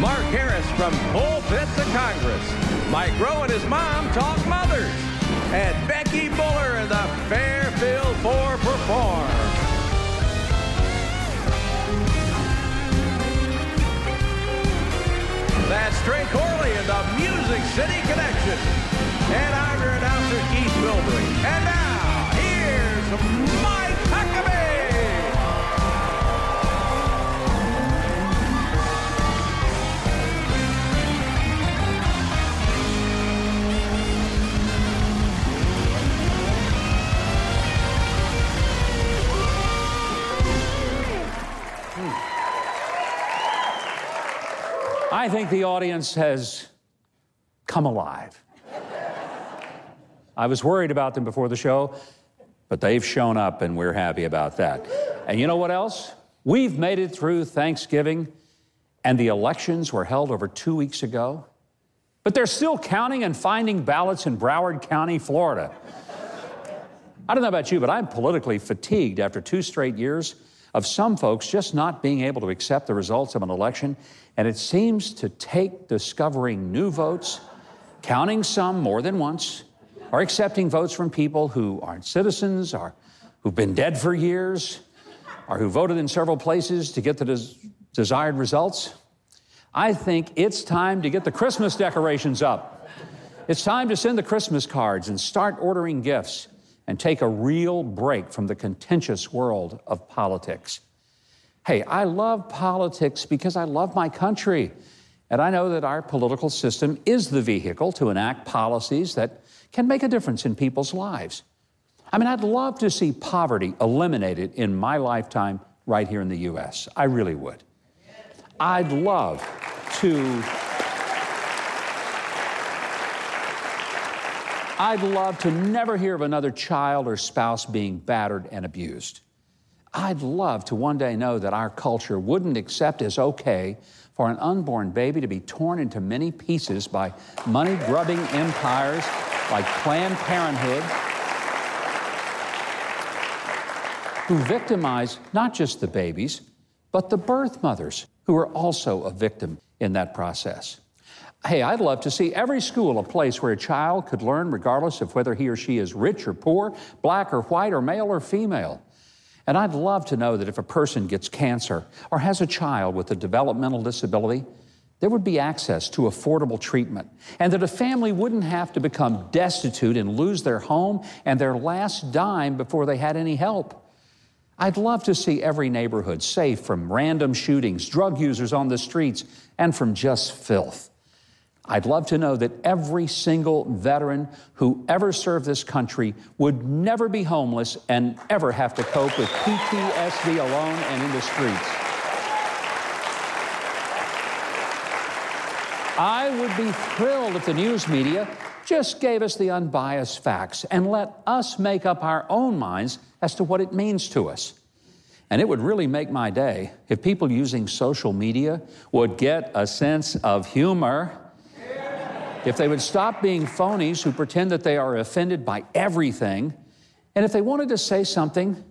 Mark Harris from pulpit of Congress. Mike Rowe and his mom talk mothers. And Becky Buller and the Fairfield Four perform. That's Trey Corley and the Music City Connection. And I'm your announcer, Keith Bilbrey. I think the audience has come alive. I was worried about them before the show, but they've shown up and we're happy about that. And you know what else? We've made it through Thanksgiving and the elections were held over two weeks ago, but they're still counting and finding ballots in Broward County, Florida. I don't know about you, but I'm politically fatigued after two straight years of some folks just not being able to accept the results of an election. And it seems to take discovering new votes, counting some more than once, or accepting votes from people who aren't citizens, or who've been dead for years, or who voted in several places to get the des- desired results. I think it's time to get the Christmas decorations up. It's time to send the Christmas cards and start ordering gifts and take a real break from the contentious world of politics. Hey, I love politics because I love my country. And I know that our political system is the vehicle to enact policies that can make a difference in people's lives. I mean, I'd love to see poverty eliminated in my lifetime right here in the U.S. I really would. I'd love to I'd love to never hear of another child or spouse being battered and abused. I'd love to one day know that our culture wouldn't accept as okay for an unborn baby to be torn into many pieces by money grubbing empires like Planned Parenthood, who victimize not just the babies, but the birth mothers, who are also a victim in that process. Hey, I'd love to see every school a place where a child could learn regardless of whether he or she is rich or poor, black or white, or male or female. And I'd love to know that if a person gets cancer or has a child with a developmental disability, there would be access to affordable treatment, and that a family wouldn't have to become destitute and lose their home and their last dime before they had any help. I'd love to see every neighborhood safe from random shootings, drug users on the streets, and from just filth. I'd love to know that every single veteran who ever served this country would never be homeless and ever have to cope with PTSD alone and in the streets. I would be thrilled if the news media just gave us the unbiased facts and let us make up our own minds as to what it means to us. And it would really make my day if people using social media would get a sense of humor if they would stop being phonies who pretend that they are offended by everything, and if they wanted to say something,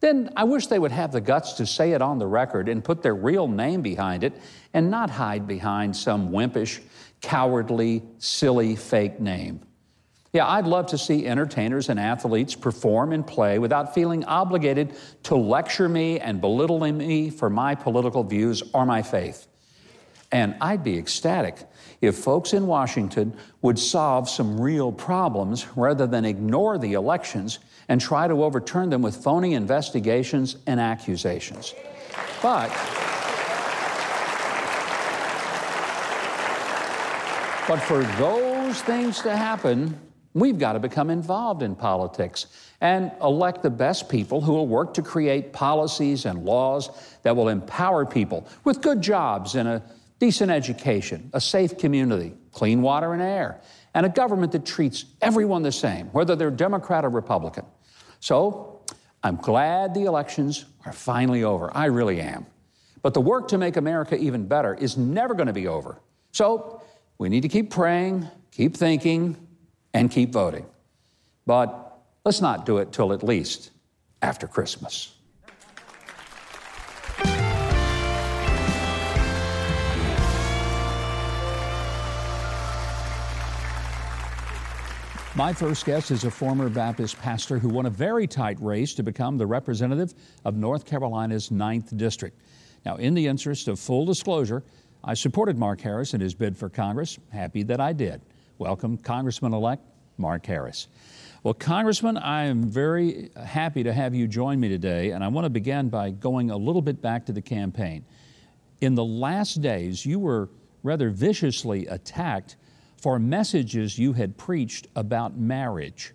then I wish they would have the guts to say it on the record and put their real name behind it and not hide behind some wimpish, cowardly, silly fake name. Yeah, I'd love to see entertainers and athletes perform and play without feeling obligated to lecture me and belittle me for my political views or my faith. And I'd be ecstatic if folks in Washington would solve some real problems rather than ignore the elections and try to overturn them with phony investigations and accusations. But But for those things to happen, we've got to become involved in politics and elect the best people who will work to create policies and laws that will empower people with good jobs and a decent education, a safe community, clean water and air, and a government that treats everyone the same, whether they're Democrat or Republican. So I'm glad the elections are finally over. I really am. But the work to make America even better is never going to be over. So we need to keep praying, keep thinking, and keep voting. But let's not do it till at least after Christmas. My first guest is a former Baptist pastor who won a very tight race to become the representative of North Carolina's 9th District. Now, in the interest of full disclosure, I supported Mark Harris in his bid for Congress. Happy that I did. Welcome, Congressman elect Mark Harris. Well, Congressman, I am very happy to have you join me today, and I want to begin by going a little bit back to the campaign. In the last days, you were rather viciously attacked for messages you had preached about marriage.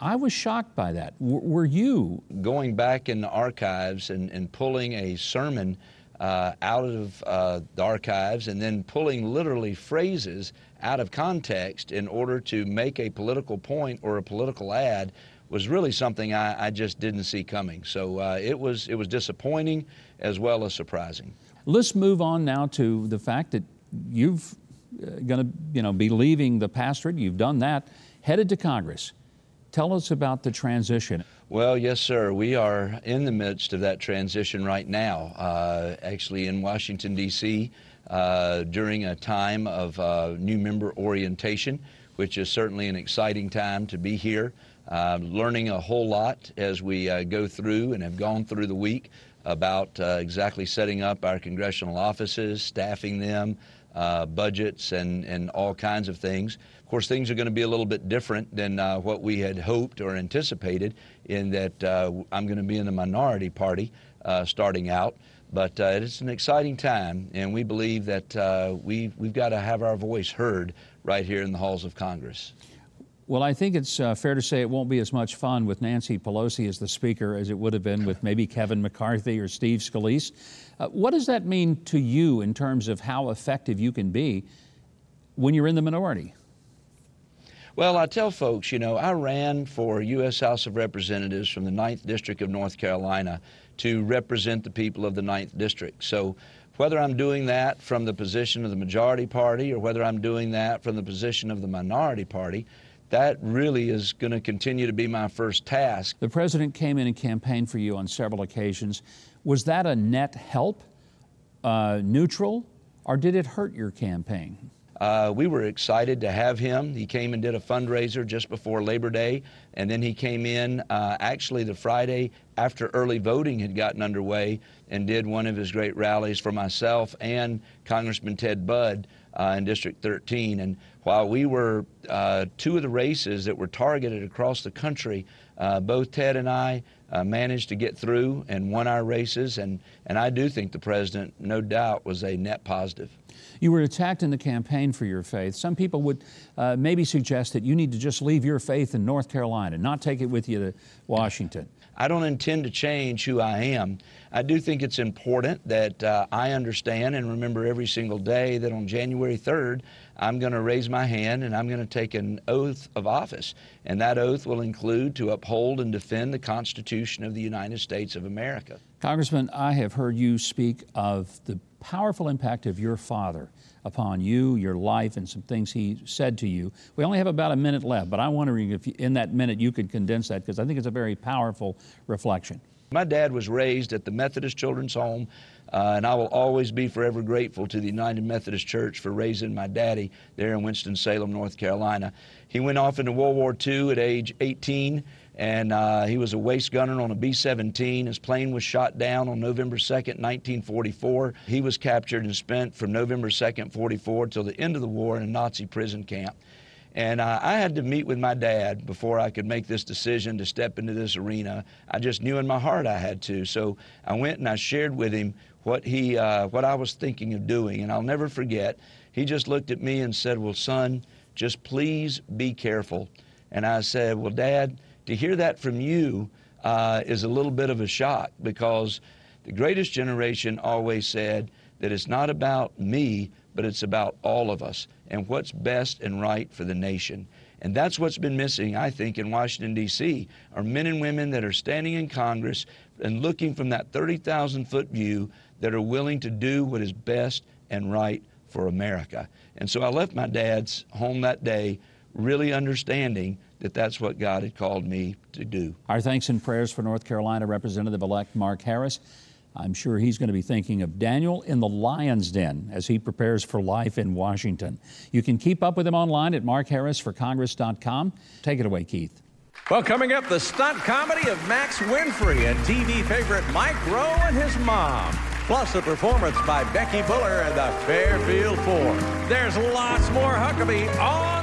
I was shocked by that. W- were you? Going back in the archives and, and pulling a sermon uh, out of uh, the archives and then pulling literally phrases out of context in order to make a political point or a political ad was really something I, I just didn't see coming. So uh, it was it was disappointing as well as surprising. Let's move on now to the fact that you've going to you know, be leaving the pastorate. You've done that, headed to Congress. Tell us about the transition. Well, yes, sir. We are in the midst of that transition right now, uh, actually in Washington, D.C., uh, during a time of uh, new member orientation, which is certainly an exciting time to be here. Uh, learning a whole lot as we uh, go through and have gone through the week about uh, exactly setting up our congressional offices, staffing them, uh, budgets and, and all kinds of things. Of course, things are going to be a little bit different than uh, what we had hoped or anticipated in that uh, I'm going to be in the minority party uh, starting out. But uh, it's an exciting time, and we believe that uh, we, we've got to have our voice heard right here in the halls of Congress. Well, I think it's uh, fair to say it won't be as much fun with Nancy Pelosi as the Speaker as it would have been with maybe Kevin McCarthy or Steve Scalise. Uh, what does that mean to you in terms of how effective you can be when you're in the minority? Well, I tell folks, you know, I ran for U.S. House of Representatives from the 9th District of North Carolina to represent the people of the 9th District. So whether I'm doing that from the position of the majority party or whether I'm doing that from the position of the minority party, that really is going to continue to be my first task. The president came in and campaigned for you on several occasions. Was that a net help, uh, neutral, or did it hurt your campaign? Uh, we were excited to have him. He came and did a fundraiser just before Labor Day, and then he came in uh, actually the Friday after early voting had gotten underway and did one of his great rallies for myself and Congressman Ted Budd uh, in District 13. And while we were uh, two of the races that were targeted across the country, uh, both Ted and I uh, managed to get through and won our races. And, and I do think the president, no doubt, was a net positive. You were attacked in the campaign for your faith. Some people would uh, maybe suggest that you need to just leave your faith in North Carolina, not take it with you to Washington. I don't intend to change who I am. I do think it's important that uh, I understand and remember every single day that on January 3rd, I'm going to raise my hand and I'm going to take an oath of office. And that oath will include to uphold and defend the Constitution of the United States of America. Congressman, I have heard you speak of the powerful impact of your father upon you, your life, and some things he said to you. We only have about a minute left, but I'm wondering if in that minute you could condense that because I think it's a very powerful reflection. My dad was raised at the Methodist Children's Home, uh, and I will always be forever grateful to the United Methodist Church for raising my daddy there in Winston-Salem, North Carolina. He went off into World War II at age 18 and uh, he was a waist gunner on a B 17. His plane was shot down on November 2nd, 1944. He was captured and spent from November 2nd, 44 till the end of the war in a Nazi prison camp. And uh, I had to meet with my dad before I could make this decision to step into this arena. I just knew in my heart I had to. So I went and I shared with him what he, uh, what I was thinking of doing. And I'll never forget. He just looked at me and said, "Well, son, just please be careful." And I said, "Well, Dad." to hear that from you uh, is a little bit of a shock because the greatest generation always said that it's not about me, but it's about all of us and what's best and right for the nation. And that's what's been missing, I think, in Washington, D.C., are men and women that are standing in Congress and looking from that 30,000 foot view that are willing to do what is best and right for America. And so I left my dad's home that day really understanding that that's what God had called me to do. Our thanks and prayers for North Carolina Representative elect Mark Harris. I'm sure he's going to be thinking of Daniel in the lion's den as he prepares for life in Washington. You can keep up with him online at markharrisforcongress.com. Take it away, Keith. Well, coming up, the stunt comedy of Max Winfrey and TV favorite Mike Rowe and his mom. Plus, a performance by Becky Buller and the Fairfield Four. There's lots more Huckabee on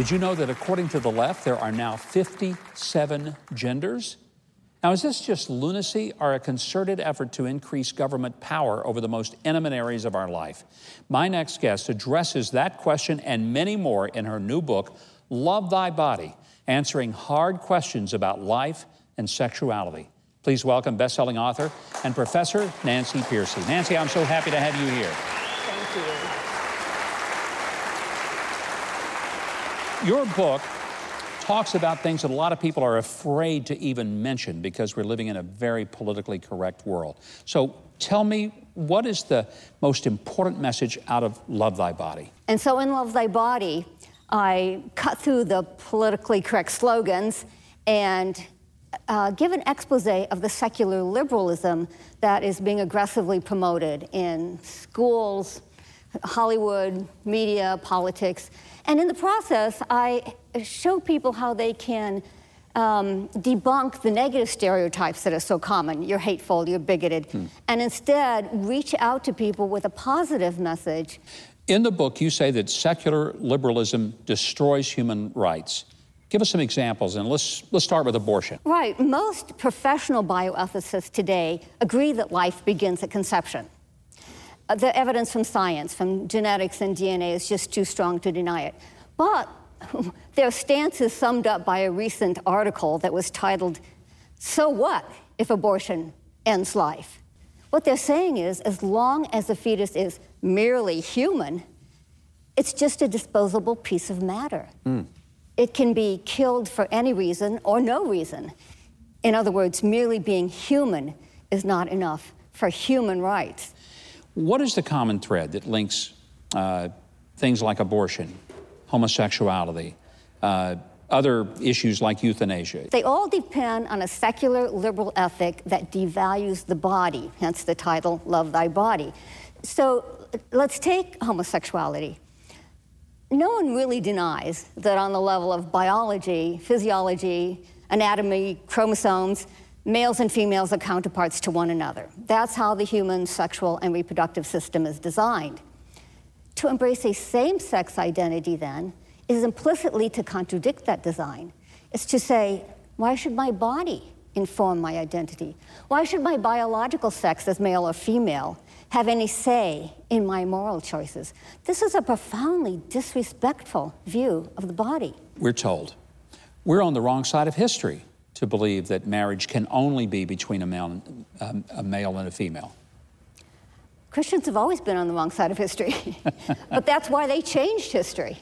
Did you know that according to the left, there are now 57 genders? Now, is this just lunacy or a concerted effort to increase government power over the most intimate areas of our life? My next guest addresses that question and many more in her new book, Love Thy Body, answering hard questions about life and sexuality. Please welcome best-selling author and professor Nancy Pearcey. Nancy, I'm so happy to have you here. Thank you. Your book talks about things that a lot of people are afraid to even mention because we're living in a very politically correct world. So tell me, what is the most important message out of Love Thy Body? And so in Love Thy Body, I cut through the politically correct slogans and uh, give an expose of the secular liberalism that is being aggressively promoted in schools, Hollywood, media, politics. And in the process, I show people how they can um, debunk the negative stereotypes that are so common. You're hateful, you're bigoted, hmm. and instead reach out to people with a positive message. In the book, you say that secular liberalism destroys human rights. Give us some examples, and let's, let's start with abortion. Right. Most professional bioethicists today agree that life begins at conception. The evidence from science, from genetics and DNA, is just too strong to deny it. But their stance is summed up by a recent article that was titled, So What If Abortion Ends Life? What they're saying is, as long as the fetus is merely human, it's just a disposable piece of matter. Mm. It can be killed for any reason or no reason. In other words, merely being human is not enough for human rights. What is the common thread that links uh, things like abortion, homosexuality, uh, other issues like euthanasia? They all depend on a secular liberal ethic that devalues the body, hence the title, Love Thy Body. So let's take homosexuality. No one really denies that on the level of biology, physiology, anatomy, chromosomes, males and females are counterparts to one another. That's how the human sexual and reproductive system is designed. To embrace a same sex identity, then, is implicitly to contradict that design. It's to say, why should my body inform my identity? Why should my biological sex as male or female have any say in my moral choices? This is a profoundly disrespectful view of the body. We're told we're on the wrong side of history to believe that marriage can only be between a male, um, a male and a female. Christians have always been on the wrong side of history, but that's why they changed history.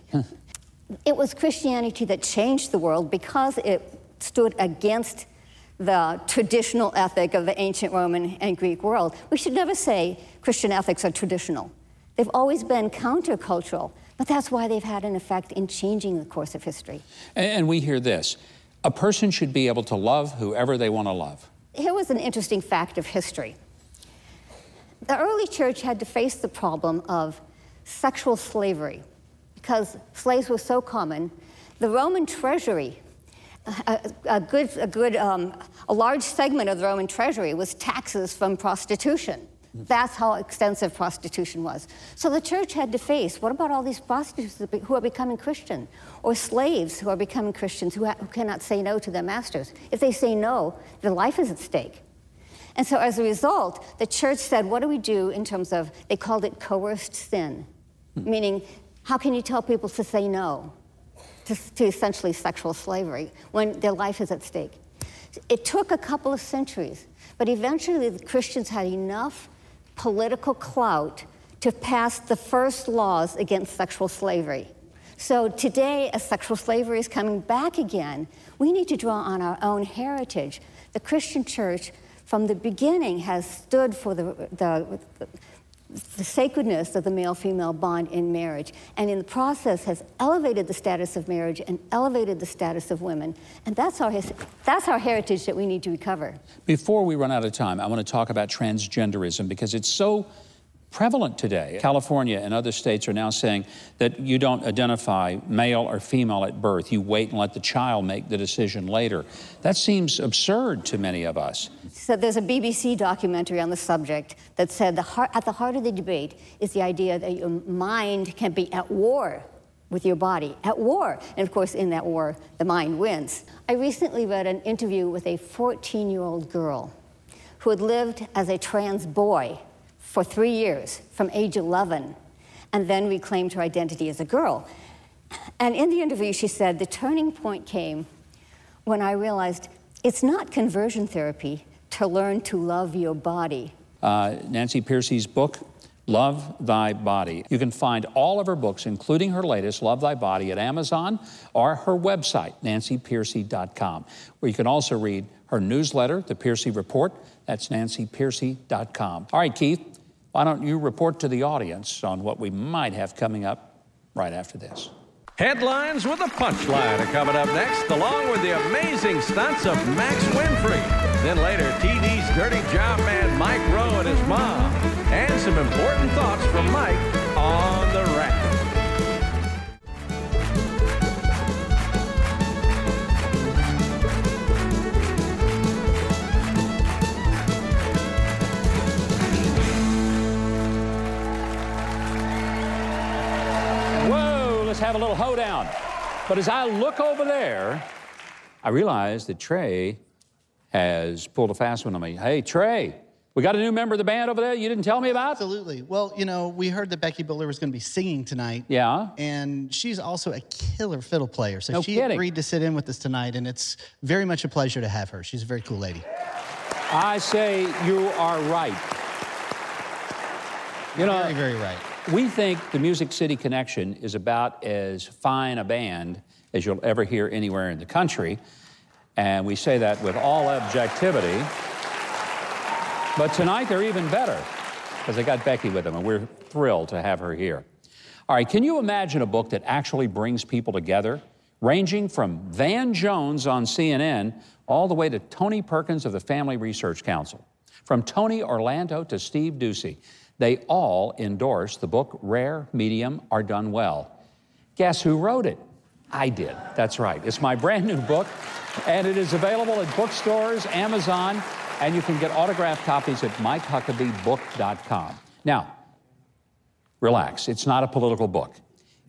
it was Christianity that changed the world because it stood against the traditional ethic of the ancient Roman and Greek world. We should never say Christian ethics are traditional. They've always been countercultural, but that's why they've had an effect in changing the course of history. And we hear this a person should be able to love whoever they want to love. Here was an interesting fact of history. The early church had to face the problem of sexual slavery because slaves were so common. The Roman treasury, a, a good, a, good um, a large segment of the Roman treasury was taxes from prostitution. That's how extensive prostitution was. So the church had to face what about all these prostitutes who are becoming Christian, or slaves who are becoming Christians who, who cannot say no to their masters? If they say no, their life is at stake. And so as a result, the church said, what do we do in terms of, they called it coerced sin, hmm. meaning, how can you tell people to say no to, to essentially sexual slavery when their life is at stake? It took a couple of centuries, but eventually the Christians had enough political clout to pass the first laws against sexual slavery. So today, as sexual slavery is coming back again, we need to draw on our own heritage. The Christian church, from the beginning, has stood for the, the, the sacredness of the male female bond in marriage, and in the process has elevated the status of marriage and elevated the status of women. And that's our, that's our heritage that we need to recover. Before we run out of time, I want to talk about transgenderism because it's so prevalent today. California and other states are now saying that you don't identify male or female at birth. You wait and let the child make the decision later. That seems absurd to many of us. So there's a BBC documentary on the subject that said the heart, at the heart of the debate is the idea that your mind can be at war with your body, at war. And of course, in that war, the mind wins. I recently read an interview with a 14 year old girl who had lived as a trans boy for three years, from age 11, and then reclaimed her identity as a girl. And in the interview, she said, The turning point came when I realized it's not conversion therapy to learn to love your body. Uh, Nancy Pearcey's book, Love Thy Body. You can find all of her books, including her latest, Love Thy Body, at Amazon or her website, nancypearcey.com, where you can also read her newsletter, The Pearcey Report. That's nancypearcey.com. All right, Keith, why don't you report to the audience on what we might have coming up right after this? Headlines with a punchline are coming up next, along with the amazing stunts of Max Winfrey. Then later, TV's dirty job man Mike Rowe and his mom. And some important thoughts from Mike a little hoedown. But as I look over there, I realize that Trey has pulled a fast one on me. Hey, Trey, we got a new member of the band over there you didn't tell me about? Absolutely. Well, you know, we heard that Becky Buller was going to be singing tonight. Yeah. And she's also a killer fiddle player. So no she kidding. agreed to sit in with us tonight, and it's very much a pleasure to have her. She's a very cool lady. I say you are right. You know, very, very right. We think the Music City Connection is about as fine a band as you'll ever hear anywhere in the country. And we say that with all objectivity. But tonight they're even better because they got Becky with them, and we're thrilled to have her here. All right, can you imagine a book that actually brings people together, ranging from Van Jones on CNN all the way to Tony Perkins of the Family Research Council, from Tony Orlando to Steve Doocy? They all endorse the book Rare, Medium, or Done Well. Guess who wrote it? I did. That's right. It's my brand new book, and it is available at bookstores, Amazon, and you can get autographed copies at mikehuckabeebook.com. Now, relax. It's not a political book.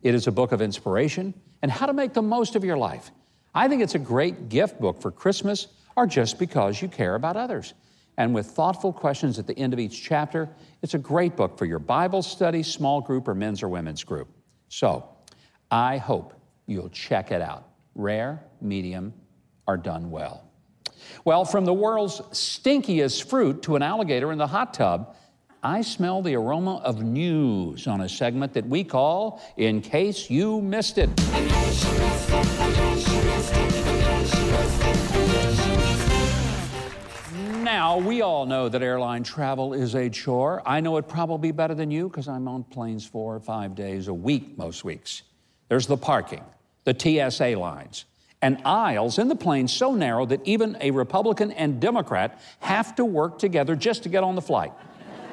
It is a book of inspiration and how to make the most of your life. I think it's a great gift book for Christmas or just because you care about others. And with thoughtful questions at the end of each chapter, it's a great book for your Bible study, small group, or men's or women's group. So I hope you'll check it out. Rare, medium, are done well. Well, from the world's stinkiest fruit to an alligator in the hot tub, I smell the aroma of news on a segment that we call In Case You Missed It. Now, we all know that airline travel is a chore. I know it probably better than you because I'm on planes four or five days a week most weeks. There's the parking, the TSA lines, and aisles in the plane so narrow that even a Republican and Democrat have to work together just to get on the flight.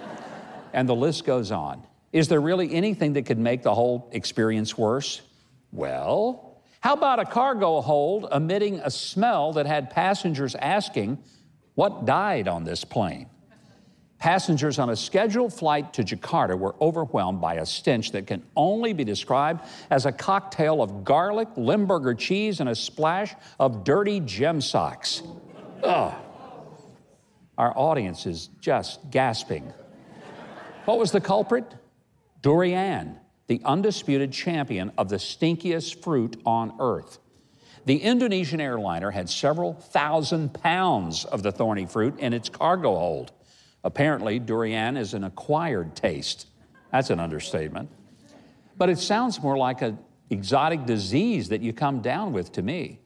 and the list goes on. Is there really anything that could make the whole experience worse? Well, how about a cargo hold emitting a smell that had passengers asking, what died on this plane? Passengers on a scheduled flight to Jakarta were overwhelmed by a stench that can only be described as a cocktail of garlic, Limburger cheese, and a splash of dirty gem socks. Ugh. Our audience is just gasping. What was the culprit? Durian, the undisputed champion of the stinkiest fruit on earth. The Indonesian airliner had several thousand pounds of the thorny fruit in its cargo hold. Apparently, durian is an acquired taste. That's an understatement. But it sounds more like an exotic disease that you come down with to me.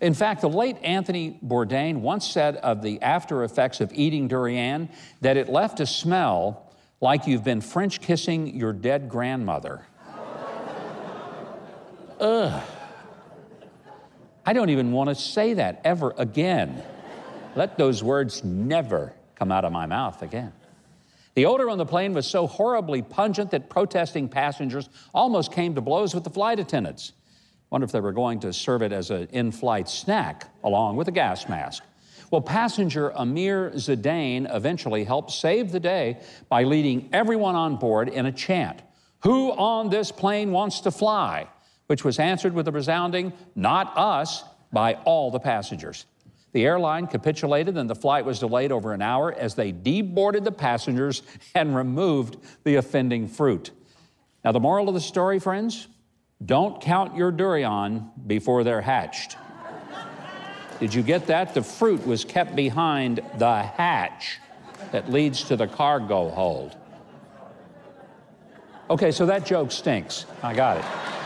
In fact, the late Anthony Bourdain once said of the after effects of eating durian that it left a smell like you've been French kissing your dead grandmother. Ugh. I don't even want to say that ever again. Let those words never come out of my mouth again. The odor on the plane was so horribly pungent that protesting passengers almost came to blows with the flight attendants. Wonder if they were going to serve it as an in flight snack along with a gas mask. Well, passenger Amir Zidane eventually helped save the day by leading everyone on board in a chant Who on this plane wants to fly? Which was answered with a resounding, Not us, by all the passengers. The airline capitulated and the flight was delayed over an hour as they deboarded the passengers and removed the offending fruit. Now, the moral of the story, friends don't count your durian before they're hatched. Did you get that? The fruit was kept behind the hatch that leads to the cargo hold. Okay, so that joke stinks. I got it.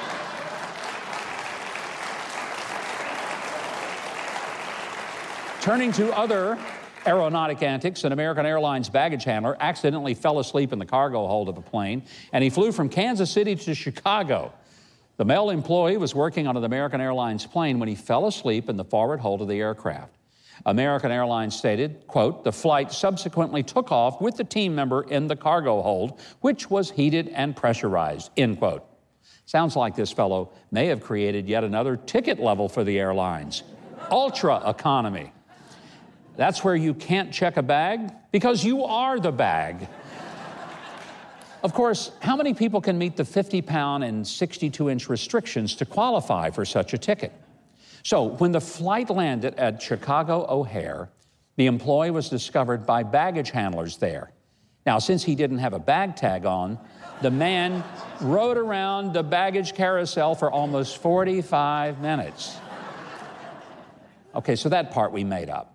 Turning to other aeronautic antics, an American Airlines baggage handler accidentally fell asleep in the cargo hold of a plane, and he flew from Kansas City to Chicago. The male employee was working on an American Airlines plane when he fell asleep in the forward hold of the aircraft. American Airlines stated, quote, the flight subsequently took off with the team member in the cargo hold, which was heated and pressurized, end quote. Sounds like this fellow may have created yet another ticket level for the airlines ultra economy. That's where you can't check a bag because you are the bag. of course, how many people can meet the 50 pound and 62 inch restrictions to qualify for such a ticket? So, when the flight landed at Chicago O'Hare, the employee was discovered by baggage handlers there. Now, since he didn't have a bag tag on, the man rode around the baggage carousel for almost 45 minutes. Okay, so that part we made up.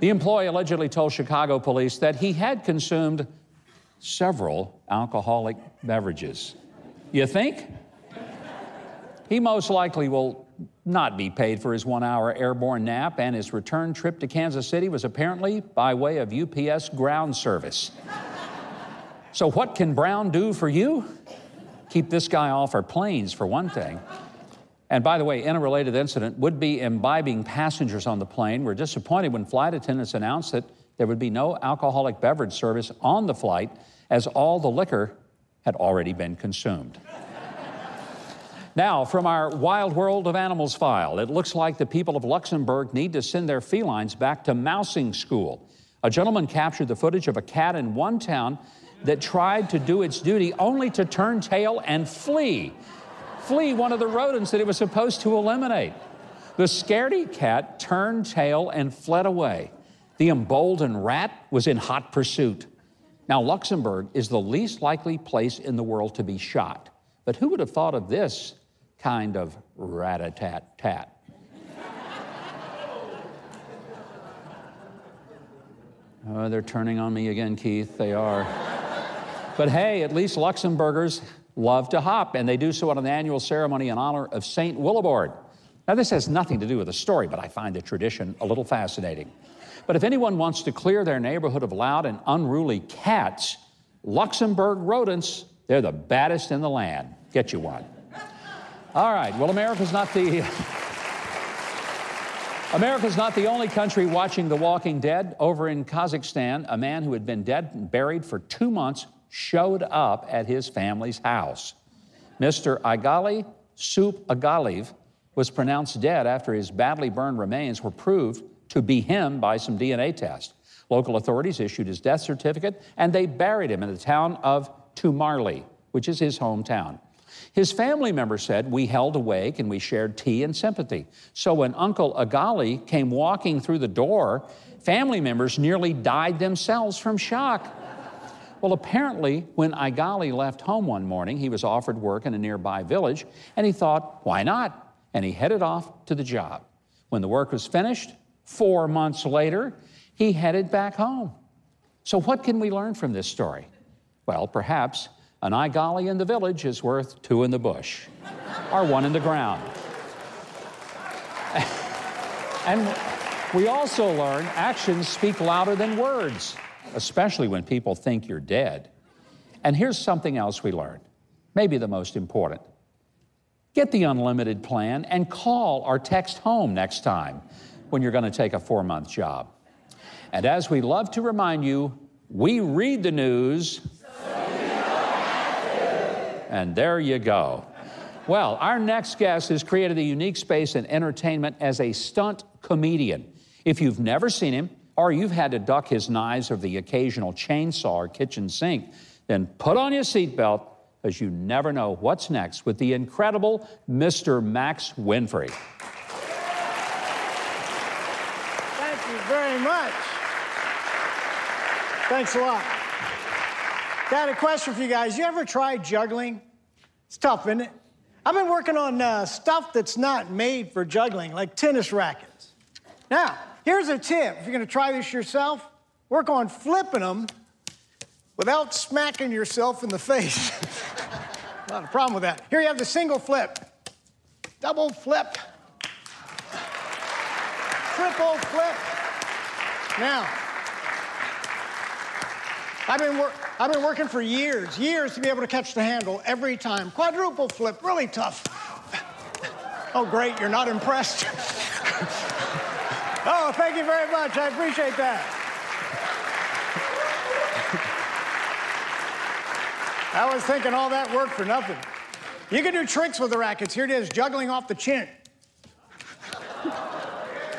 The employee allegedly told Chicago police that he had consumed several alcoholic beverages. You think? He most likely will not be paid for his one hour airborne nap, and his return trip to Kansas City was apparently by way of UPS ground service. so, what can Brown do for you? Keep this guy off our planes, for one thing. And by the way, in a related incident, would be imbibing passengers on the plane were disappointed when flight attendants announced that there would be no alcoholic beverage service on the flight as all the liquor had already been consumed. now, from our Wild World of Animals file, it looks like the people of Luxembourg need to send their felines back to mousing school. A gentleman captured the footage of a cat in one town that tried to do its duty only to turn tail and flee flee one of the rodents that it was supposed to eliminate. The scaredy cat turned tail and fled away. The emboldened rat was in hot pursuit. Now, Luxembourg is the least likely place in the world to be shot. But who would have thought of this kind of rat a tat tat? Oh, they're turning on me again, Keith. They are. but hey, at least Luxembourgers love to hop, and they do so at an annual ceremony in honor of Saint Willibrord. Now, this has nothing to do with the story, but I find the tradition a little fascinating. But if anyone wants to clear their neighborhood of loud and unruly cats, Luxembourg rodents, they're the baddest in the land. Get you one. All right, well, America's not the. America's not the only country watching The Walking Dead. Over in Kazakhstan, a man who had been dead and buried for two months showed up at his family's house. Mr. Igali Sup Agaliv was pronounced dead after his badly burned remains were proved to be him by some DNA test. Local authorities issued his death certificate and they buried him in the town of Tumarli, which is his hometown. His family members said, We held awake and we shared tea and sympathy. So when Uncle Agali came walking through the door, family members nearly died themselves from shock. Well, apparently, when Igali left home one morning, he was offered work in a nearby village, and he thought, why not? And he headed off to the job. When the work was finished, four months later, he headed back home. So, what can we learn from this story? Well, perhaps an Igali in the village is worth two in the bush, or one in the ground. and we also learn actions speak louder than words. Especially when people think you're dead. And here's something else we learned, maybe the most important. Get the unlimited plan and call or text home next time when you're going to take a four month job. And as we love to remind you, we read the news. and there you go. Well, our next guest has created a unique space in entertainment as a stunt comedian. If you've never seen him, or you've had to duck his knives or the occasional chainsaw or kitchen sink, then put on your seatbelt because you never know what's next with the incredible Mr. Max Winfrey. Thank you very much. Thanks a lot. Got a question for you guys. You ever tried juggling? It's tough, isn't it? I've been working on uh, stuff that's not made for juggling, like tennis rackets. Now, here's a tip. If you're gonna try this yourself, work on flipping them without smacking yourself in the face. Not a problem with that. Here you have the single flip, double flip, triple flip. Now, I've been, wor- I've been working for years, years to be able to catch the handle every time. Quadruple flip, really tough. Oh, great, you're not impressed. oh, thank you very much. I appreciate that. I was thinking all that work for nothing. You can do tricks with the rackets. Here it is, juggling off the chin,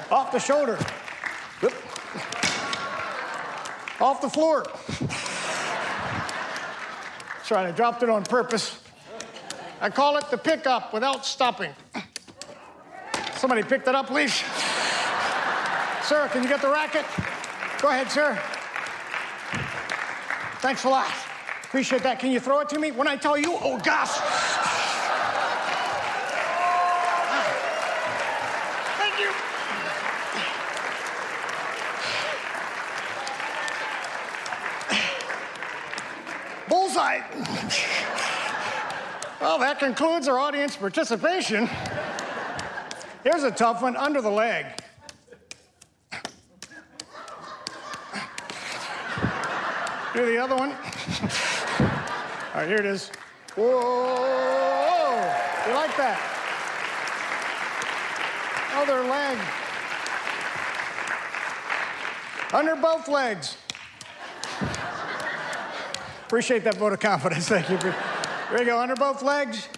off the shoulder, off the floor. Sorry, I dropped it on purpose. I call it the pickup without stopping. Somebody pick that up, please. Sir, can you get the racket? Go ahead, sir. Thanks a lot. Appreciate that. Can you throw it to me? When I tell you, oh gosh. Thank you. Bullseye. Well, that concludes our audience participation. Here's a tough one under the leg. Do the other one. All right, here it is. Whoa! You like that? Other leg. Under both legs. Appreciate that vote of confidence. Thank you. Here we go. Under both legs.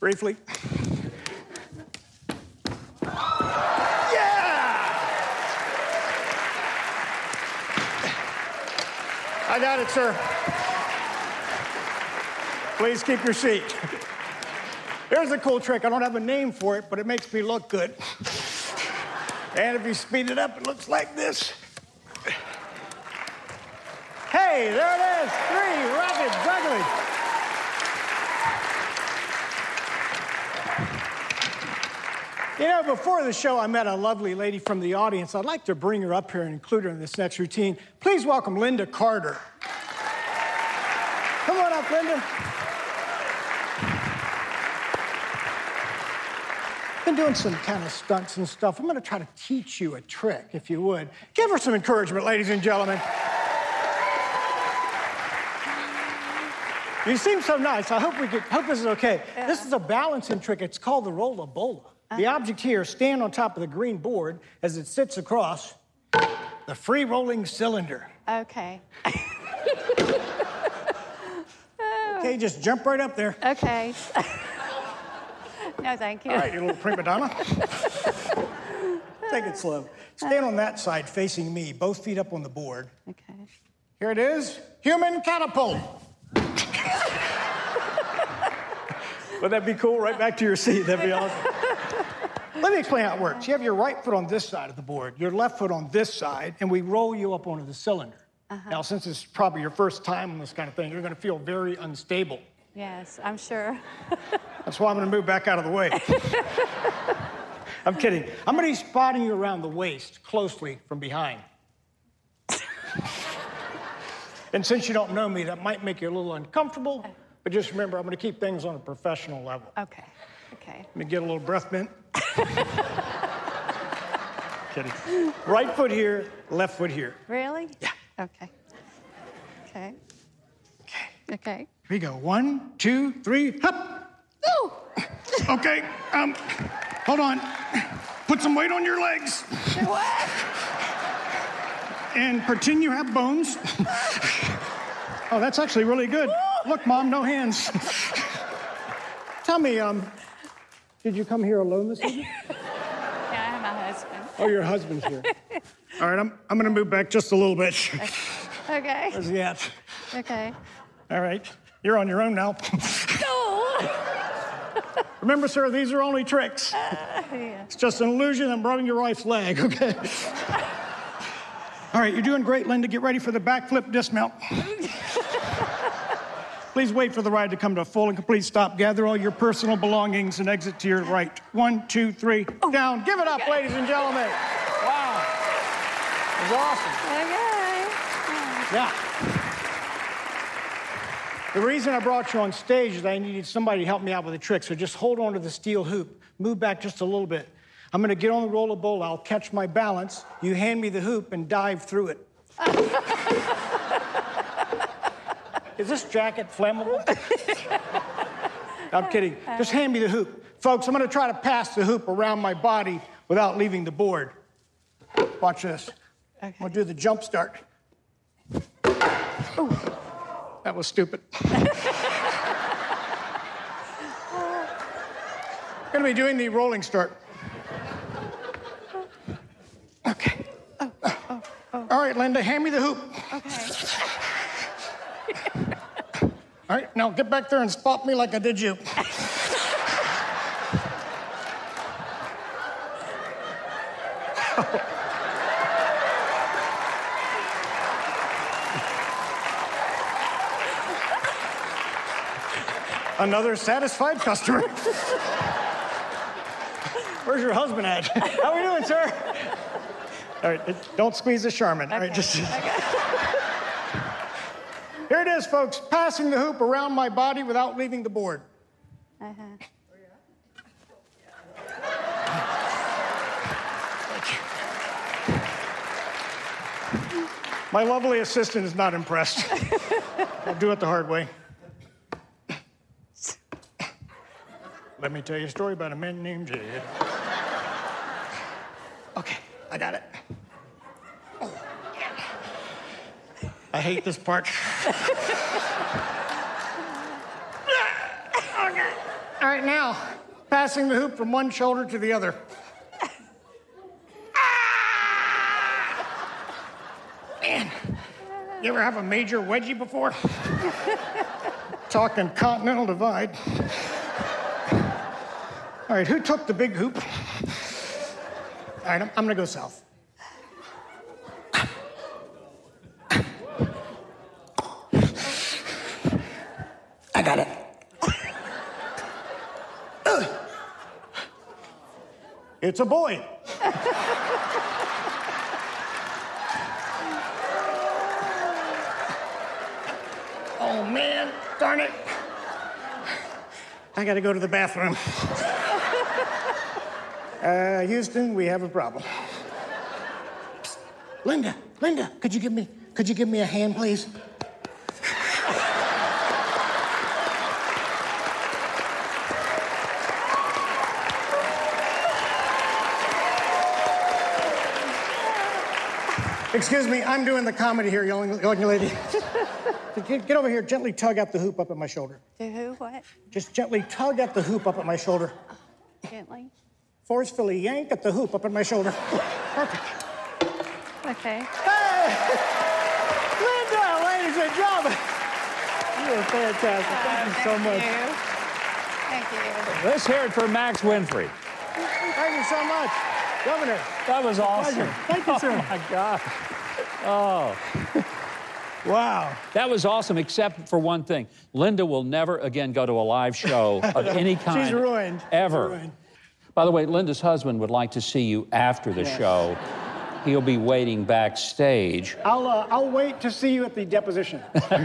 Briefly. Yeah! I got it, sir. Please keep your seat. Here's a cool trick. I don't have a name for it, but it makes me look good. And if you speed it up, it looks like this. Hey, there it is. Three racket juggling. You know, before the show, I met a lovely lady from the audience. I'd like to bring her up here and include her in this next routine. Please welcome Linda Carter. Come on up, Linda. Been doing some kind of stunts and stuff. I'm going to try to teach you a trick, if you would. Give her some encouragement, ladies and gentlemen. You seem so nice. I hope we could, hope this is okay. This is a balancing trick. It's called the rola bola. The object here, stand on top of the green board as it sits across the free rolling cylinder. Okay. Okay, just jump right up there. Okay. no, thank you. All right, you little prima donna. Take it slow. Stand on that side facing me, both feet up on the board. Okay. Here it is human catapult. Would that be cool? Right back to your seat. That'd be awesome. Let me explain how it works. You have your right foot on this side of the board, your left foot on this side, and we roll you up onto the cylinder. Uh-huh. Now, since it's probably your first time on this kind of thing, you're going to feel very unstable. Yes, I'm sure. That's why I'm going to move back out of the way. I'm kidding. I'm going to be spotting you around the waist closely from behind. and since you don't know me, that might make you a little uncomfortable, but just remember, I'm going to keep things on a professional level. Okay. Okay. Let me get a little breath mint. kidding. Right foot here, left foot here. Really? Yeah. Okay. Okay. Okay. Okay. Here we go. One, two, three, hop. No. Okay, um, hold on. Put some weight on your legs What? and pretend you have bones. oh, that's actually really good. Look, Mom, no hands. Tell me, um, did you come here alone this evening? Yeah, I have my husband. Oh, your husband's here. All right, I'm, I'm gonna move back just a little bit. Okay. Where's he at? Okay. All right, you're on your own now. No. Remember, sir, these are only tricks. Yeah. It's just an illusion. I'm rubbing your wife's leg, okay? All right, you're doing great, Linda. Get ready for the backflip dismount. Please wait for the ride to come to a full and complete stop. Gather all your personal belongings and exit to your right. One, two, three, oh. down. Give it up, ladies and gentlemen. Wow. It was awesome. Okay. Yeah. The reason I brought you on stage is I needed somebody to help me out with a trick. So just hold on to the steel hoop, move back just a little bit. I'm gonna get on the rola bola, I'll catch my balance, you hand me the hoop and dive through it. is this jacket flammable? I'm kidding. Just hand me the hoop. Folks, I'm gonna try to pass the hoop around my body without leaving the board. Watch this. I'm gonna do the jump start. That was stupid. I'm Gonna be doing the rolling start. Okay. Oh, oh, oh, All right, Linda, hand me the hoop. All right, now get back there and spot me like I did you. Another satisfied customer. Where's your husband at? How are we doing, sir? All right, don't squeeze the Charmin. All right, just. Here it is, folks. Passing the hoop around my body without leaving the board. Uh-huh. My lovely assistant is not impressed. I'll do it the hard way. Let me tell you a story about a man named Jed. Okay, I got it. I hate this part. okay. All right, now, passing the hoop from one shoulder to the other. Man, you ever have a major wedgie before? Talking continental divide. All right, who took the big hoop? All right, I'm, I'm gonna go south. I got it. Ugh. It's a boy. Oh man, darn it. I gotta go to the bathroom. Uh, Houston, we have a problem. Psst. Linda, Linda, could you give me, could you give me a hand, please? Excuse me, I'm doing the comedy here, young, young lady. Get, get over here, gently tug at the hoop up at my shoulder. Do who? What? Just gently tug at the hoop up at my shoulder. Gently. Forcefully yank at the hoop up at my shoulder. Perfect. Okay. Hey! Linda, ladies and gentlemen. You are fantastic. Thank you so much. Thank you. Let's hear it for Max Winfrey. Thank you so much. Governor, That was awesome. pleasure. Thank you, sir. Oh my God. Oh, Wow. that was awesome, except for one thing. Linda will never again go to a live show of any kind. She's ruined. She's Ever. ruined. By the way, Linda's husband would like to see you after the show. He'll be waiting backstage. I'll, uh, I'll wait to see you at the deposition.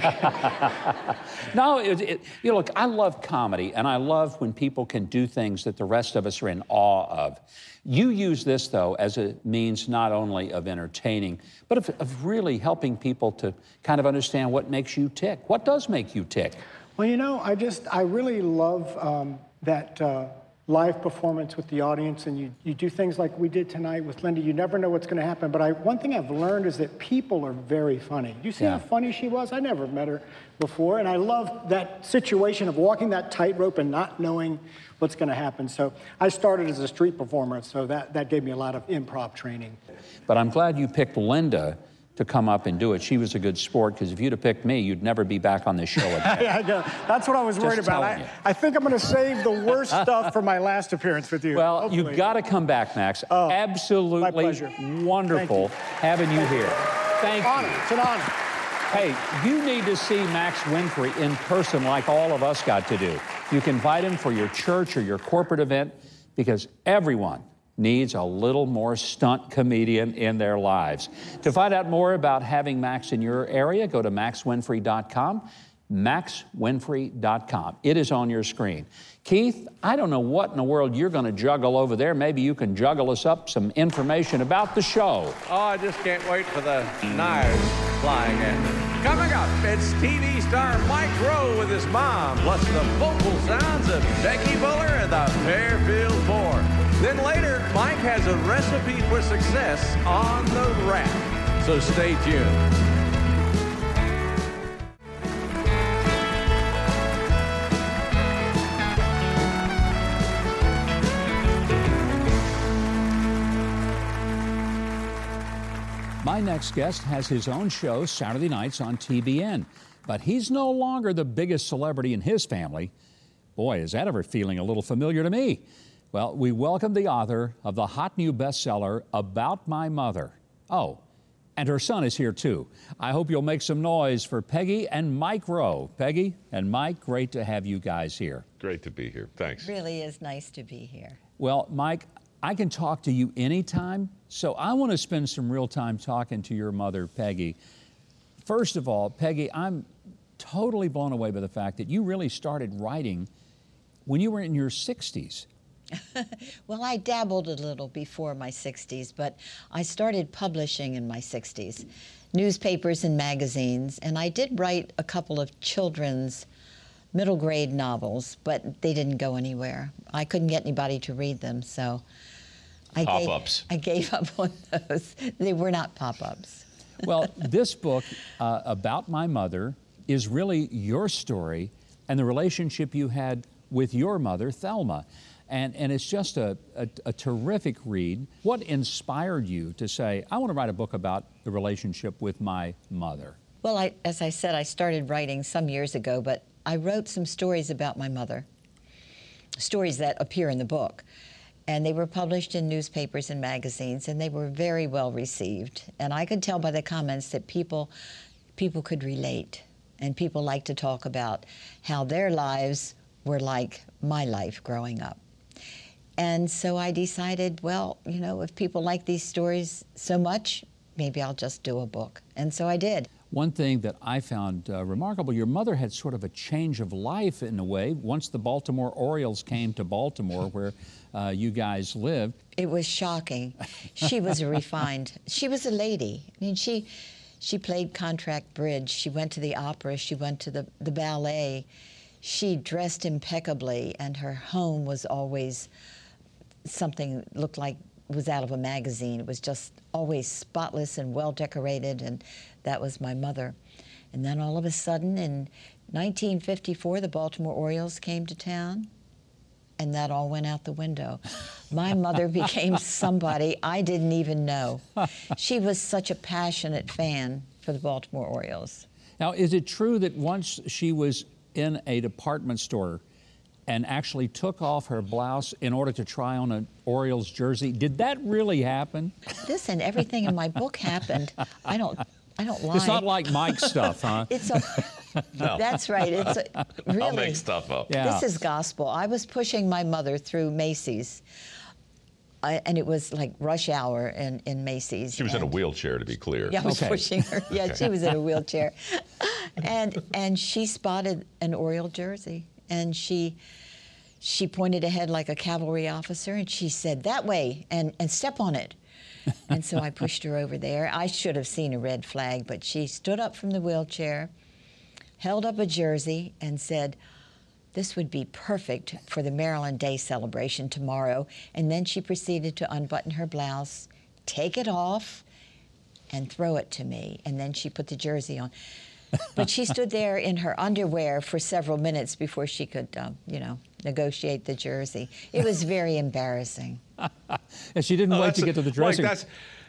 No, it, it, you know, look, I love comedy, and I love when people can do things that the rest of us are in awe of. You use this, though, as a means not only of entertaining, but of, of really helping people to kind of understand what makes you tick. What does make you tick? Well, you know, I just, I really love um, that uh, live performance with the audience, and you, you do things like we did tonight with Linda. You never know what's going to happen. But I, one thing I've learned is that people are very funny. You see Yeah. how funny she was? I never met her before, and I love that situation of walking that tightrope and not knowing what's going to happen. So I started as a street performer, so that, that gave me a lot of improv training. But I'm glad you picked Linda to come up and do it. She was a good sport because if you'd have picked me, you'd never be back on this show again. I. That's what I was worried about. I, I think I'm going to save the worst stuff for my last appearance with you. Well, hopefully. you've got to come back, Max. Oh, Absolutely wonderful having you here. Thank honor. you. It's an honor. Hey, you need to see Max Winfrey in person like all of us got to do. You can invite him for your church or your corporate event because everyone needs a little more stunt comedian in their lives. To find out more about having Max in your area, go to maxwinfrey.com. maxwinfrey.com. It is on your screen. Keith, I don't know what in the world you're going to juggle over there. Maybe you can juggle us up some information about the show. Oh, I just can't wait for the knives flying in. Coming up, it's TV star Mike Rowe with his mom, plus the vocal sounds of Becky Buller and the Fairfield Four. Then later, Mike has a recipe for success on the rap. So stay tuned. My next guest has his own show Saturday nights on TBN, but he's no longer the biggest celebrity in his family. Boy, is that ever feeling a little familiar to me. Well, we welcome the author of the hot new bestseller, About My Mother. Oh, and her son is here too. I hope you'll make some noise for Peggy and Mike Rowe. Peggy and Mike, great to have you guys here. Great to be here. Thanks. Really is nice to be here. Well, Mike, I can talk to you anytime, so I want to spend some real time talking to your mother, Peggy. First of all, Peggy, I'm totally blown away by the fact that you really started writing when you were in your 60s. Well, I dabbled a little before my 60s, but I started publishing in my 60s, newspapers and magazines, and I did write a couple of children's middle grade novels, but they didn't go anywhere. I couldn't get anybody to read them, so I gave, Pop-ups. I gave up on those. They were not pop-ups. Well, this book uh, about my mother is really your story and the relationship you had with your mother, Thelma. And, and it's just a, a, a terrific read. What inspired you to say, I want to write a book about the relationship with my mother? Well, I, as I said, I started writing some years ago, but I wrote some stories about my mother, stories that appear in the book. And they were published in newspapers and magazines, and they were very well received. And I could tell by the comments that people, people could relate, and people like to talk about how their lives were like my life growing up. And so I decided, well, you know, if people like these stories so much, maybe I'll just do a book. And so I did. One thing that I found uh, remarkable, your mother had sort of a change of life in a way. Once the Baltimore Orioles came to Baltimore, where uh, you guys lived, It was shocking. She was a refined. She was a lady. I mean, she she played contract bridge. She went to the opera. She went to the, the ballet. She dressed impeccably, and her home was always something that looked like was out of a magazine. It was just always spotless and well decorated, and that was my mother. And then all of a sudden, in 1954, the Baltimore Orioles came to town and that all went out the window. My mother became somebody I didn't even know. She was such a passionate fan for the Baltimore Orioles. Now, is it true that once she was in a department store and actually took off her blouse in order to try on an Orioles jersey? Did that really happen? Listen, everything in my book happened. I don't. I don't lie. It's not like Mike's stuff, huh? It's a. That's right. It's a, really. I'll Oh. make stuff up. Yeah. This is gospel. I was pushing my mother through Macy's I, and it was like rush hour in, in Macy's. She was in a wheelchair, to be clear. Yeah, I was Okay. pushing her. Yeah, she was in a wheelchair, and and she spotted an Oriole jersey, and she she pointed ahead like a cavalry officer, and she said, "That way, and and step on it." and so I pushed her over there. I should have seen a red flag, but she stood up from the wheelchair, held up a jersey, and said. This would be perfect for the Maryland Day celebration tomorrow. And then she proceeded to unbutton her blouse, take it off, and throw it to me. And then she put the jersey on. But she stood there in her underwear for several minutes before she could, um, you know, negotiate the jersey. It was very embarrassing. And she didn't Oh, wait to get to the dressing room.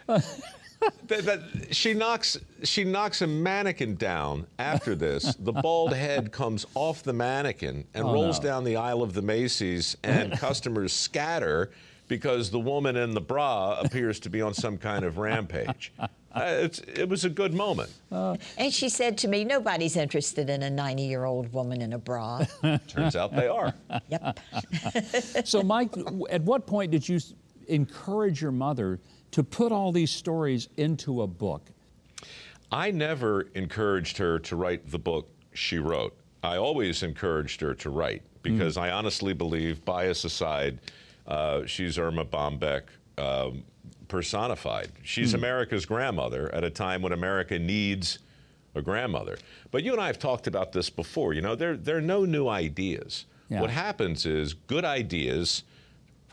that's- that, that- she knocks she knocks a mannequin down after this. the bald head comes off the mannequin and Oh, rolls no. down the aisle of the Macy's, and customers scatter because the woman in the bra appears to be on some kind of rampage. Uh, it's, it was a good moment. And she said to me, Nobody's interested in a 90 year old woman in a bra. Turns out they are. yep. So, Mike, at what point did you encourage your mother to put all these stories into a book? I never encouraged her to write the book she wrote. I always encouraged her to write because I honestly believe, bias aside, uh, she's Erma Bombeck um, personified. She's America's grandmother at a time when America needs a grandmother. But you and I have talked about this before. You know, there, there are no new ideas. Yeah. What happens is good ideas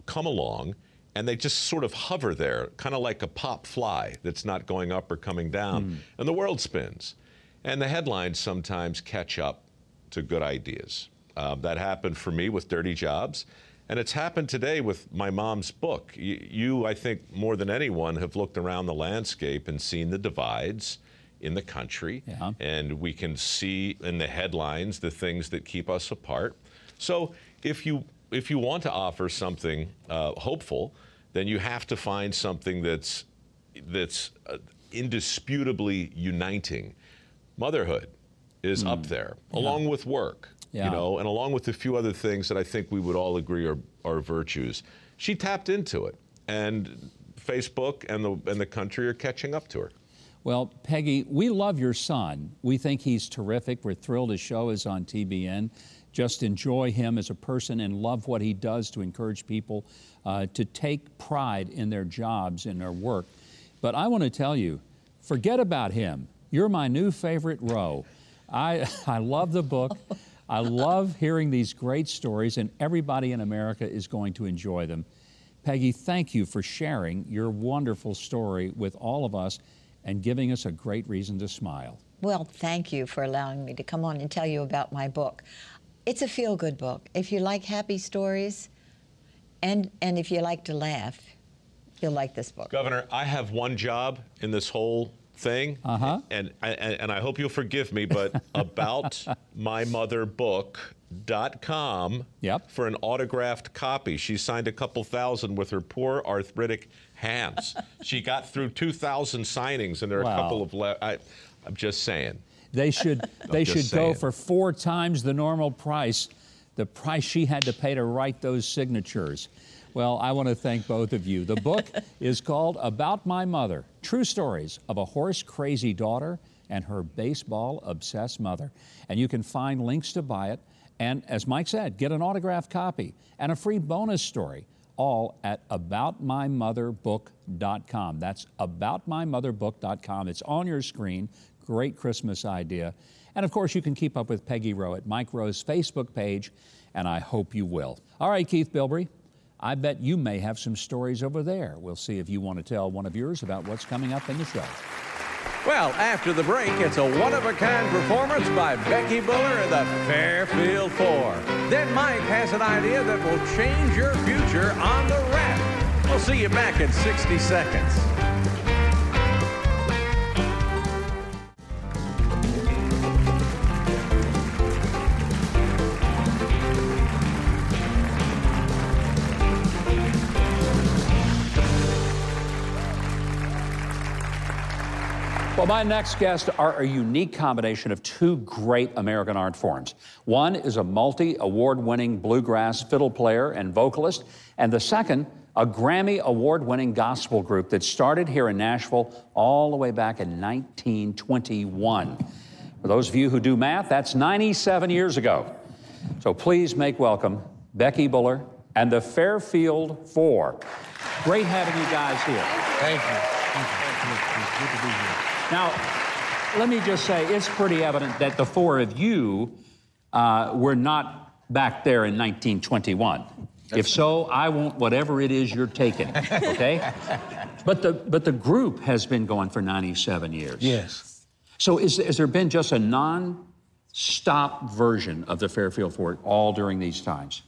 come along and they just sort of hover there, kind of like a pop fly that's not going up or coming down, and the world spins. And the headlines sometimes catch up to good ideas. Um, that happened for me with Dirty Jobs, and it's happened today with my mom's book. You, you, I think, more than anyone, have looked around the landscape and seen the divides in the country, Yeah. and we can see in the headlines the things that keep us apart. So if you if you want to offer something uh, hopeful, then you have to find something that's that's uh, indisputably uniting. Motherhood is up there, along with work, Yeah. you know, and along with a few other things that I think we would all agree are, are virtues. She tapped into it, and Facebook and the and the country are catching up to her. Well, Peggy, we love your son. We think he's terrific. We're thrilled his show is on TBN. Just enjoy him as a person and love what he does to encourage people uh, to take pride in their jobs and their work. But I want to tell you, forget about him. You're my new favorite Rowe. I, I love the book. I love hearing these great stories, and everybody in America is going to enjoy them. Peggy, thank you for sharing your wonderful story with all of us and giving us a great reason to smile. Well, thank you for allowing me to come on and tell you about my book. It's a feel good book. If you like happy stories and, and if you like to laugh, you'll like this book. Governor, I have one job in this whole thing, Uh-huh. and, and and I hope you'll forgive me, but about mymotherbook.com Yep. for an autographed copy. She signed a couple thousand with her poor arthritic hands. she got through 2,000 signings, and there are Wow. a couple of. Le- I, I'm just saying. They should they should go for four times the normal price, the price she had to pay to write those signatures. Well, I want to thank both of you. The book is called About My Mother: True Stories of a Horse Crazy Daughter and Her Baseball Obsessed Mother. And you can find links to buy it and as Mike said, get an autographed copy and a free bonus story all at aboutmymotherbook.com. That's aboutmymotherbook.com. It's on your screen. Great Christmas idea. And of course, you can keep up with Peggy Rowe at Mike Rowe's Facebook page, and I hope you will. All right, Keith Bilbrey, I bet you may have some stories over there. We'll see if you want to tell one of yours about what's coming up in the show. Well, after the break, it's a one-of-a-kind performance by Becky Buller and the Fairfield Four. Then Mike has an idea that will change your future on the raft. We'll see you back in 60 seconds. Well, my next guests are a unique combination of two great American art forms. One is a multi award winning bluegrass fiddle player and vocalist, and the second, a Grammy award winning gospel group that started here in Nashville all the way back in 1921. For those of you who do math, that's 97 years ago. So please make welcome Becky Buller and the Fairfield Four. Great having you guys here. Thank you. Good to be here. Now, let me just say, it's pretty evident that the four of you uh, were not back there in 1921. if so, I want whatever it is you're taking, okay? but, the, but the group has been going for 97 years. Yes. So is, has there been just a non-stop version of the Fairfield Four all during these times?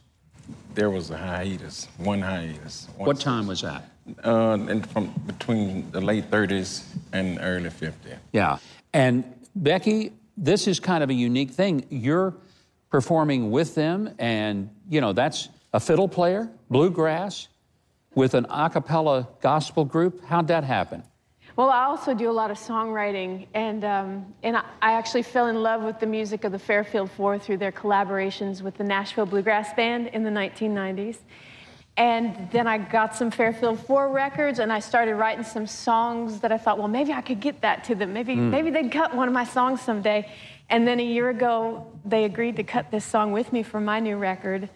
There was a hiatus, one hiatus. One What time was that? Uh, and from between the late 30s and early 50s. Yeah. And Becky, this is kind of a unique thing. You're performing with them, and, you know, that's a fiddle player, bluegrass, with an a cappella gospel group. How'd that happen? Well, I also do a lot of songwriting, and, um, and I, I actually fell in love with the music of the Fairfield Four through their collaborations with the Nashville Bluegrass Band in the 1990s. And then I got some Fairfield Four records, and I started writing some songs that I thought, well, maybe I could get that to them. Maybe, Mm. maybe they'd cut one of my songs someday. And then a year ago, they agreed to cut this song with me for my new record,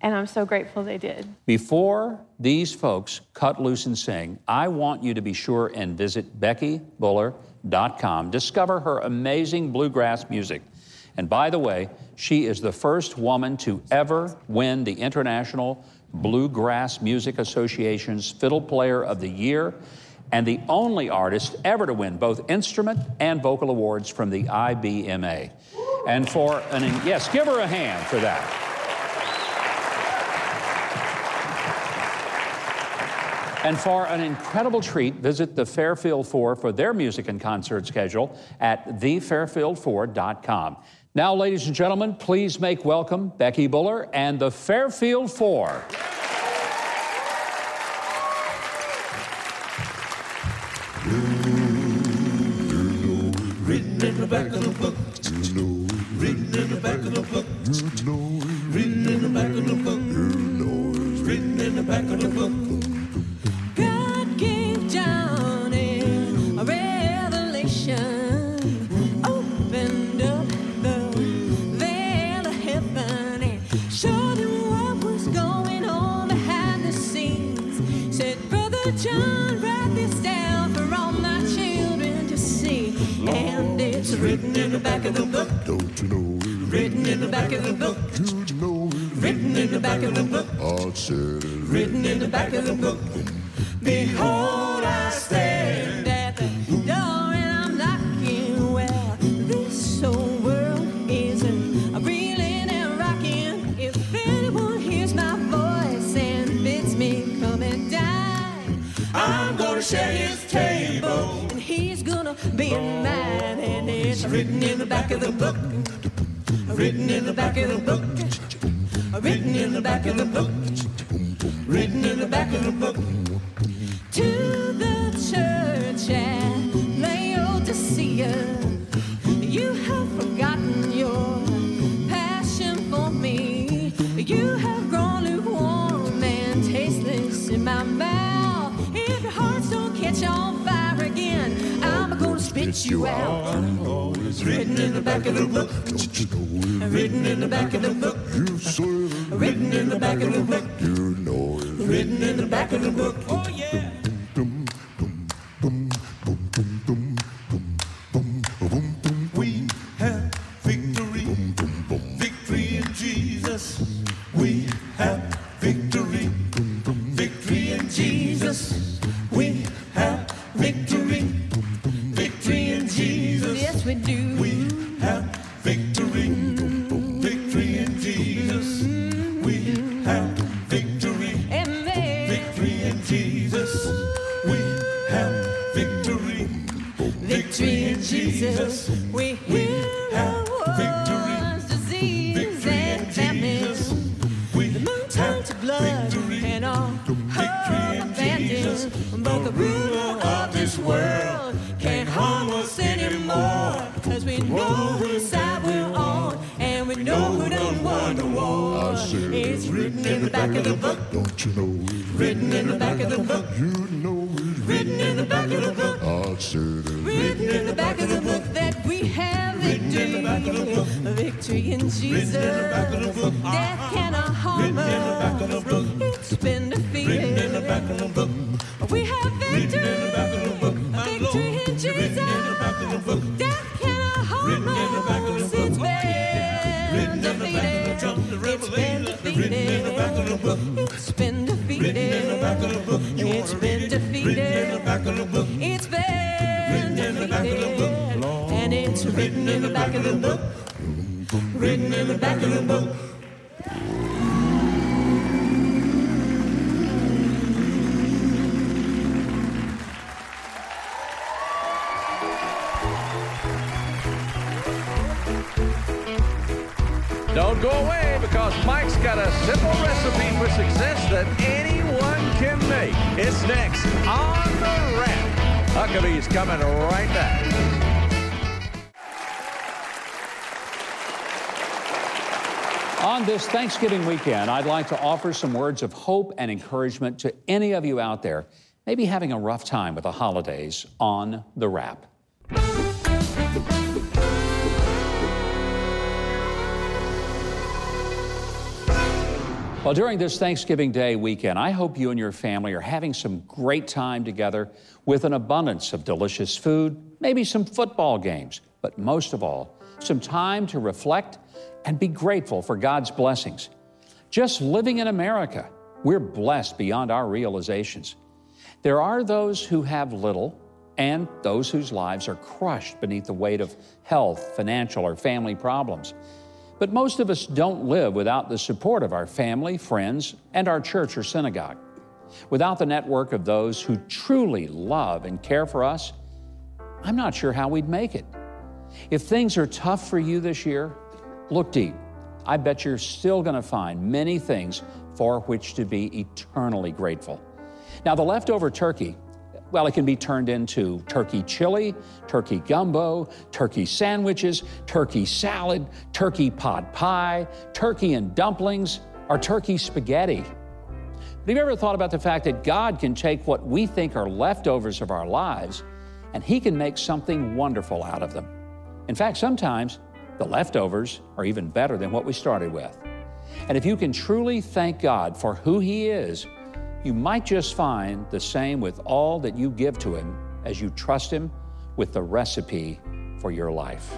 and I'm so grateful they did. Before these folks cut loose and sing, I want you to be sure and visit BeckyBuller.com. Discover her amazing bluegrass music. And by the way, she is the first woman to ever win the International Bluegrass Music Association's Fiddle Player of the Year and the only artist ever to win both instrument and vocal awards from the IBMA. And for an, yes, give her a hand for that. And for an incredible treat, visit the Fairfield Four for their music and concert schedule at thefairfield4.com. Now, ladies and gentlemen, please make welcome Becky Buller and the Fairfield Four. Written in the back of the book. Written in the back of the book. Written in the back of the book. Written in the back of the book. Written in the back of the book. Don't you know? it? Written in the back of the book. You know? Written in the back of the book. I said it. Written in the back of the book. Behold, I stand written in the back of the book. Written in the back of the book. Written in the back of the book. Know whose side we're on, and we know who done won the war. It's written in the back of the book. Don't you know it's Written in the back of the book. You know it's Written in the back of the book. I said it. Written in the back of the book that we have victory. Victory in Jesus. Death cannot harm us. Thanksgiving weekend, I'd like to offer some words of hope and encouragement to any of you out there, maybe having a rough time with the holidays on the wrap. Well, during this Thanksgiving Day weekend, I hope you and your family are having some great time together with an abundance of delicious food, maybe some football games, but most of all, some time to reflect and be grateful for God's blessings. Just living in America, we're blessed beyond our realizations. There are those who have little and those whose lives are crushed beneath the weight of health, financial, or family problems. But most of us don't live without the support of our family, friends, and our church or synagogue. Without the network of those who truly love and care for us, I'm not sure how we'd make it. If things are tough for you this year, look deep. I bet you're still going to find many things for which to be eternally grateful. Now, the leftover turkey, well, it can be turned into turkey chili, turkey gumbo, turkey sandwiches, turkey salad, turkey pot pie, turkey and dumplings, or turkey spaghetti. But have you ever thought about the fact that God can take what we think are leftovers of our lives and He can make something wonderful out of them? In fact, sometimes the leftovers are even better than what we started with. And if you can truly thank God for who He is, you might just find the same with all that you give to Him as you trust Him with the recipe for your life.